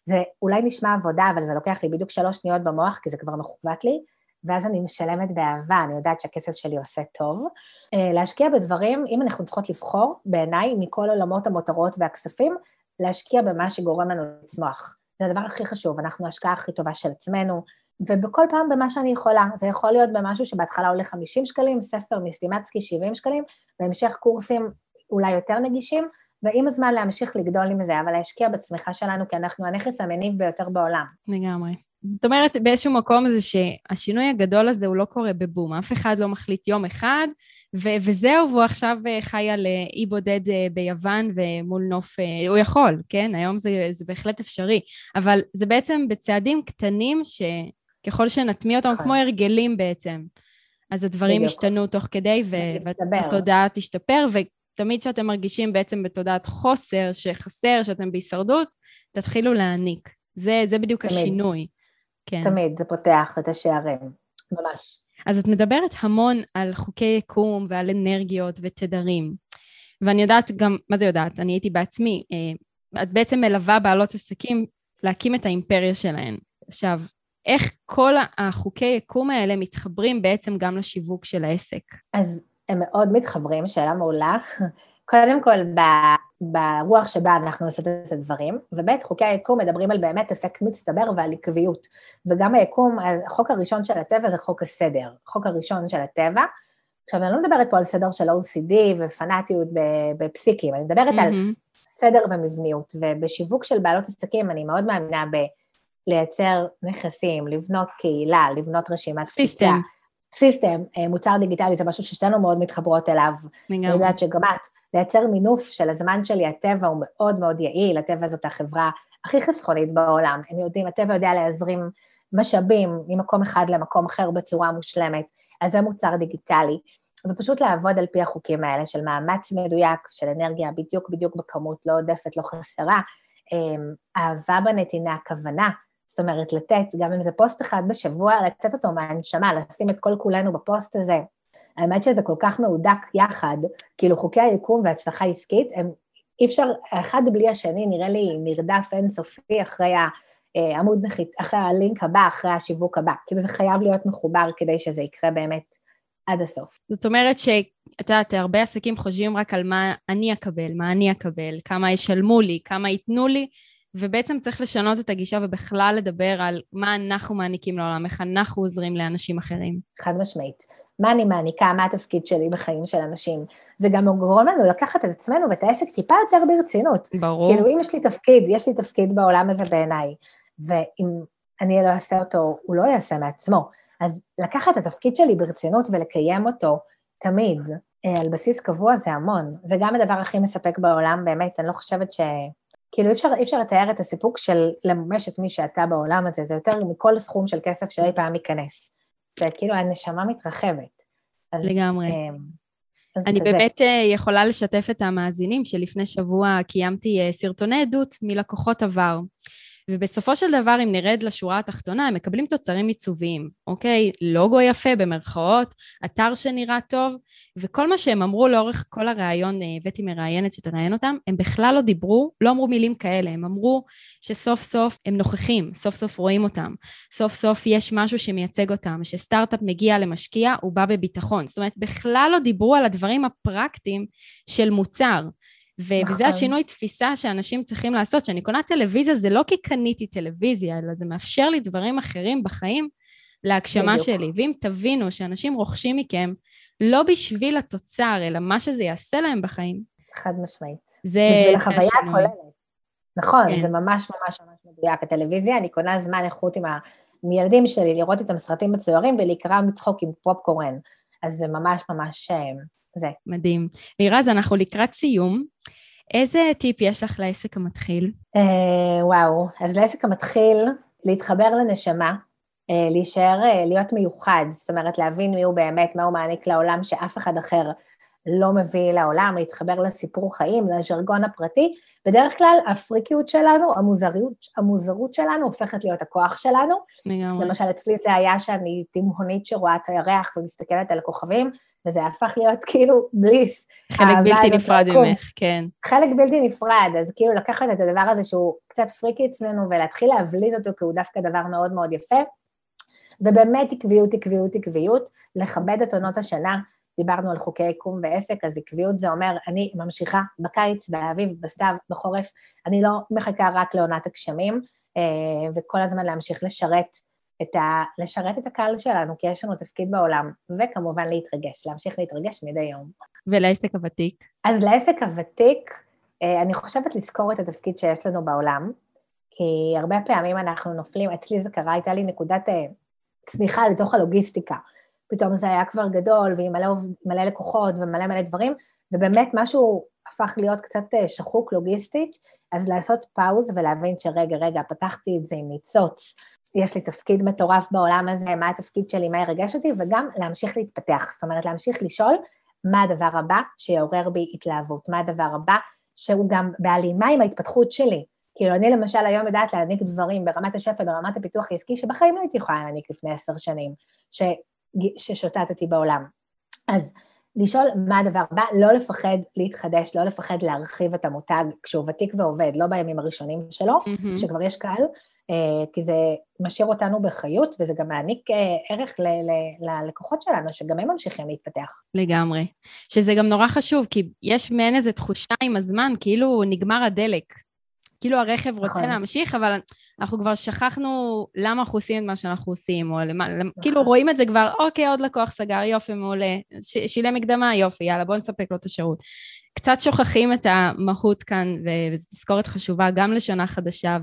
זה אולי נשמע עבודה, אבל זה לוקח לי בדיוק שלוש שניות במוח, כי זה כבר מכוות לי. ואז אני משלמת באהבה, אני יודעת שהכסף שלי עושה טוב. אה, להשקיע בדברים, אם אנחנו צריכות לבחור, בעיניי, מכל עולמות המותרות והכספים, להשקיע במה שגורם לנו לצמוח. זה הדבר הכי חשוב, אנחנו ההשקעה הכי טובה של עצמנו, ובכל פעם במה שאני יכולה. זה יכול להיות במשהו שבהתחלה עולה 50 שקלים, ספר מסטימצקי 70 שקלים, בהמשך קורסים אולי יותר נגישים, ועם הזמן להמשיך לגדול עם זה, אבל להשקיע בצמיחה שלנו, כי אנחנו הנכס המניב ביותר בעולם. לגמרי. זאת אומרת, באיזשהו מקום זה שהשינוי הגדול הזה הוא לא קורה בבום, אף אחד לא מחליט יום אחד, ו- וזהו, והוא עכשיו אה, חי על אה, אי בודד אה, ביוון ומול נוף, הוא יכול, כן? היום זה, זה בהחלט אפשרי, אבל זה בעצם בצעדים קטנים שככל שנטמיע אותם, כמו נכון. הרגלים בעצם, אז הדברים ישתנו תוך כדי, והתודעה תשתפר, ותמיד כשאתם מרגישים בעצם בתודעת חוסר, שחסר, שאתם בהישרדות, תתחילו להעניק. זה, זה בדיוק תמיד. השינוי. כן. תמיד, זה פותח את השערים, ממש. אז את מדברת המון על חוקי יקום ועל אנרגיות ותדרים. ואני יודעת גם, מה זה יודעת? אני הייתי בעצמי, אה, את בעצם מלווה בעלות עסקים להקים את האימפריה שלהן. עכשיו, איך כל החוקי יקום האלה מתחברים בעצם גם לשיווק של העסק? אז הם מאוד מתחברים, שאלה מעולה. קודם כל, ברוח שבה אנחנו עושות את הדברים, וב' חוקי היקום מדברים על באמת אפקט מצטבר ועל עקביות. וגם היקום, החוק הראשון של הטבע זה חוק הסדר, החוק הראשון של הטבע. עכשיו, אני לא מדברת פה על סדר של OCD ופנאטיות בפסיקים, אני מדברת mm-hmm. על סדר ומבניות, ובשיווק של בעלות עסקים אני מאוד מאמינה ב... לייצר נכסים, לבנות קהילה, לבנות רשימת system. system, אה, מוצר דיגיטלי, זה משהו ששתינו מאוד מתחברות אליו. אני יודעת שגם את, לייצר מינוף של הזמן שלי, הטבע הוא מאוד מאוד יעיל, הטבע זאת החברה הכי חסכונית בעולם. הם יודעים, הטבע יודע להזרים משאבים ממקום אחד למקום אחר בצורה מושלמת, אז זה מוצר דיגיטלי. ופשוט לעבוד על פי החוקים האלה של מאמץ מדויק, של אנרגיה בדיוק בדיוק בכמות, לא עודפת, לא חסרה, אמ, אהבה בנתינה, כוונה, זאת אומרת, לתת, גם אם זה פוסט אחד בשבוע, לתת אותו מהנשמה, לשים את כל כולנו בפוסט הזה. האמת שזה כל כך מהודק יחד, כאילו חוקי היקום והצלחה עסקית, הם אי אפשר, אחד בלי השני נראה לי מרדף אינסופי אחרי העמוד נחית, אחרי הלינק הבא, אחרי השיווק הבא. כאילו זה חייב להיות מחובר כדי שזה יקרה באמת עד הסוף. זאת אומרת שאת יודעת, הרבה עסקים חושבים רק על מה אני אקבל, מה אני אקבל, כמה ישלמו לי, כמה ייתנו לי, ובעצם צריך לשנות את הגישה ובכלל לדבר על מה אנחנו מעניקים לעולם, איך אנחנו עוזרים לאנשים אחרים. חד משמעית. מה אני מעניקה, מה התפקיד שלי בחיים של אנשים. זה גם גורם לנו לקחת את עצמנו ואת העסק טיפה יותר ברצינות. ברור. כאילו, אם יש לי תפקיד, יש לי תפקיד בעולם הזה בעיניי, ואם אני לא אעשה אותו, הוא לא יעשה מעצמו. אז לקחת את התפקיד שלי ברצינות ולקיים אותו תמיד, אה, על בסיס קבוע זה המון. זה גם הדבר הכי מספק בעולם, באמת, אני לא חושבת ש... כאילו אי אפשר, אי אפשר לתאר את הסיפוק של לממש את מי שאתה בעולם הזה, זה יותר מכל סכום של כסף שאי פעם ייכנס. זה כאילו הנשמה מתרחבת. אז, לגמרי. אמ, אז אני כזה. באמת אה, יכולה לשתף את המאזינים שלפני שבוע קיימתי אה, סרטוני עדות מלקוחות עבר. ובסופו של דבר, אם נרד לשורה התחתונה, הם מקבלים תוצרים עיצוביים, אוקיי? לוגו יפה במרכאות, אתר שנראה טוב, וכל מה שהם אמרו לאורך כל הראיון, אה, הבאתי מראיינת שתראיין אותם, הם בכלל לא דיברו, לא אמרו מילים כאלה, הם אמרו שסוף סוף הם נוכחים, סוף סוף רואים אותם, סוף סוף יש משהו שמייצג אותם, שסטארט-אפ מגיע למשקיע, הוא בא בביטחון. זאת אומרת, בכלל לא דיברו על הדברים הפרקטיים של מוצר. ו- נכון. וזה השינוי תפיסה שאנשים צריכים לעשות. כשאני קונה טלוויזיה זה לא כי קניתי טלוויזיה, אלא זה מאפשר לי דברים אחרים בחיים להגשמה בדיוק. שלי. ואם תבינו שאנשים רוכשים מכם לא בשביל התוצר, אלא מה שזה יעשה להם בחיים. חד משמעית. זה... בשביל החוויה הכוללת. נכון, כן. זה ממש ממש ממש מדויק. הטלוויזיה, אני קונה זמן איכות עם, ה... עם ילדים שלי, לראות איתם סרטים מצוירים ולהיקרא מצחוק עם פופקורן. אז זה ממש ממש אה, זה. מדהים. לירז, אנחנו לקראת סיום. איזה טיפ יש לך לעסק המתחיל? Uh, וואו, אז לעסק המתחיל, להתחבר לנשמה, uh, להישאר, uh, להיות מיוחד, זאת אומרת להבין מי הוא באמת, מה הוא מעניק לעולם שאף אחד אחר לא מביא לעולם, להתחבר לסיפור חיים, לז'רגון הפרטי. בדרך כלל הפריקיות שלנו, המוזרות, המוזרות שלנו הופכת להיות הכוח שלנו. לגמרי. למשל, אצלי זה היה שאני תימהונית שרואה את הירח ומסתכלת על הכוכבים, וזה הפך להיות כאילו בליס. חלק בלתי נפרד ממך, כן. חלק בלתי נפרד, אז כאילו לקחת את הדבר הזה שהוא קצת פריקי אצלנו ולהתחיל להבליט אותו, כי הוא דווקא דבר מאוד מאוד יפה. ובאמת עקביות, עקביות, עקביות, לכבד את עונות השנה, דיברנו על חוקי יקום ועסק, אז עקביות זה אומר, אני ממשיכה בקיץ, באביב, בסתיו, בחורף, אני לא מחכה רק לעונת הגשמים, אה, וכל הזמן להמשיך לשרת את, ה, לשרת את הקהל שלנו, כי יש לנו תפקיד בעולם, וכמובן להתרגש, להמשיך להתרגש מדי יום. ולעסק הוותיק? אז לעסק הוותיק, אה, אני חושבת לזכור את התפקיד שיש לנו בעולם, כי הרבה פעמים אנחנו נופלים, אצלי זה קרה, הייתה לי נקודת אה, צמיחה לתוך הלוגיסטיקה. פתאום זה היה כבר גדול, ועם מלא, מלא לקוחות ומלא מלא דברים, ובאמת משהו הפך להיות קצת אה, שחוק לוגיסטית, אז לעשות פאוז ולהבין שרגע, רגע, פתחתי את זה עם ניצוץ, יש לי תפקיד מטורף בעולם הזה, מה התפקיד שלי, מה ירגש אותי, וגם להמשיך להתפתח, זאת אומרת להמשיך לשאול מה הדבר הבא שיעורר בי התלהבות, מה הדבר הבא שהוא גם בהלימה עם ההתפתחות שלי. כאילו אני למשל היום יודעת להעניק דברים ברמת השפע, ברמת הפיתוח העסקי, שבחיים לא הייתי יכולה להעניק לפני עשר שנים, ש... ששוטטתי בעולם. אז לשאול מה הדבר הבא, לא לפחד להתחדש, לא לפחד להרחיב את המותג כשהוא ותיק ועובד, לא בימים הראשונים שלו, mm-hmm. שכבר יש קהל, אה, כי זה משאיר אותנו בחיות, וזה גם מעניק אה, ערך ללקוחות שלנו, שגם הם ממשיכים להתפתח. לגמרי. שזה גם נורא חשוב, כי יש מעין איזו תחושה עם הזמן, כאילו נגמר הדלק. כאילו הרכב רוצה נכון. להמשיך, אבל אנחנו כבר שכחנו למה אנחנו עושים את מה שאנחנו עושים, או למה, נכון. כאילו רואים את זה כבר, אוקיי, עוד לקוח סגר, יופי, מעולה, ש, שילם מקדמה, יופי, יאללה, בואו נספק לו את השירות. קצת שוכחים את המהות כאן, וזו תזכורת חשובה גם לשנה חדשה,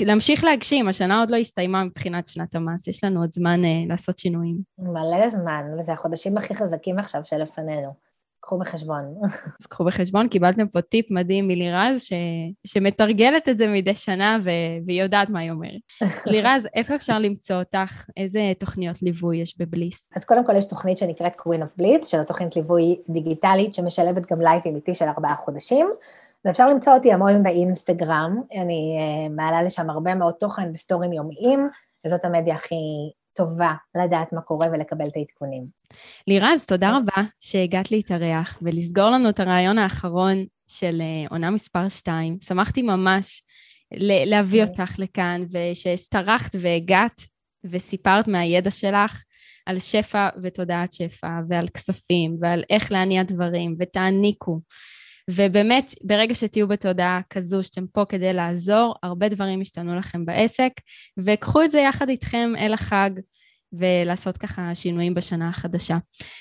ולהמשיך להגשים, השנה עוד לא הסתיימה מבחינת שנת המס, יש לנו עוד זמן uh, לעשות שינויים. מלא זמן, וזה החודשים הכי חזקים עכשיו שלפנינו. קחו בחשבון. אז קחו בחשבון, קיבלתם פה טיפ מדהים מלירז, ש... שמתרגלת את זה מדי שנה ו... והיא יודעת מה היא אומרת. לירז, איפה אפשר למצוא אותך? איזה תוכניות ליווי יש בבליס? אז קודם כל יש תוכנית שנקראת Queen of Bliss, שזו תוכנית ליווי דיגיטלית שמשלבת גם לייבים איתי של ארבעה חודשים. ואפשר למצוא אותי המון באינסטגרם, אני uh, מעלה לשם הרבה מאוד תוכן וסטורים יומיים, וזאת המדיה הכי טובה לדעת מה קורה ולקבל את העדכונים. לירז, תודה רבה שהגעת להתארח ולסגור לנו את הרעיון האחרון של אה, עונה מספר 2. שמחתי ממש להביא אותך לכאן, ושטרחת והגעת וסיפרת מהידע שלך. על שפע ותודעת שפע, ועל כספים, ועל איך להניע דברים, ותעניקו. ובאמת, ברגע שתהיו בתודעה כזו שאתם פה כדי לעזור, הרבה דברים ישתנו לכם בעסק, וקחו את זה יחד איתכם אל החג. ולעשות ככה שינויים בשנה החדשה.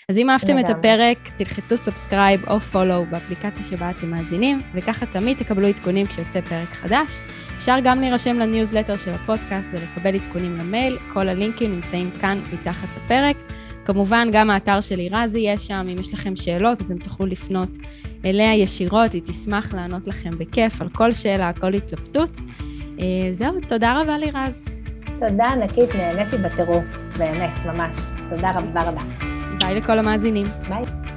אז אם אהבתם את הפרק, תלחצו subscribe או follow באפליקציה שבה אתם מאזינים, וככה תמיד תקבלו עדכונים כשיוצא פרק חדש. אפשר גם להירשם לניוזלטר של הפודקאסט ולקבל עדכונים למייל, כל הלינקים נמצאים כאן מתחת לפרק. כמובן, גם האתר שלי רזי יש שם, אם יש לכם שאלות, אתם תוכלו לפנות אליה ישירות, היא תשמח לענות לכם בכיף על כל שאלה, כל התלבטות. אה, זהו, תודה רבה לירז. תודה ענקית, נהניתי בטירוף, באמת, ממש. תודה רבה רבה. ביי לכל המאזינים. ביי.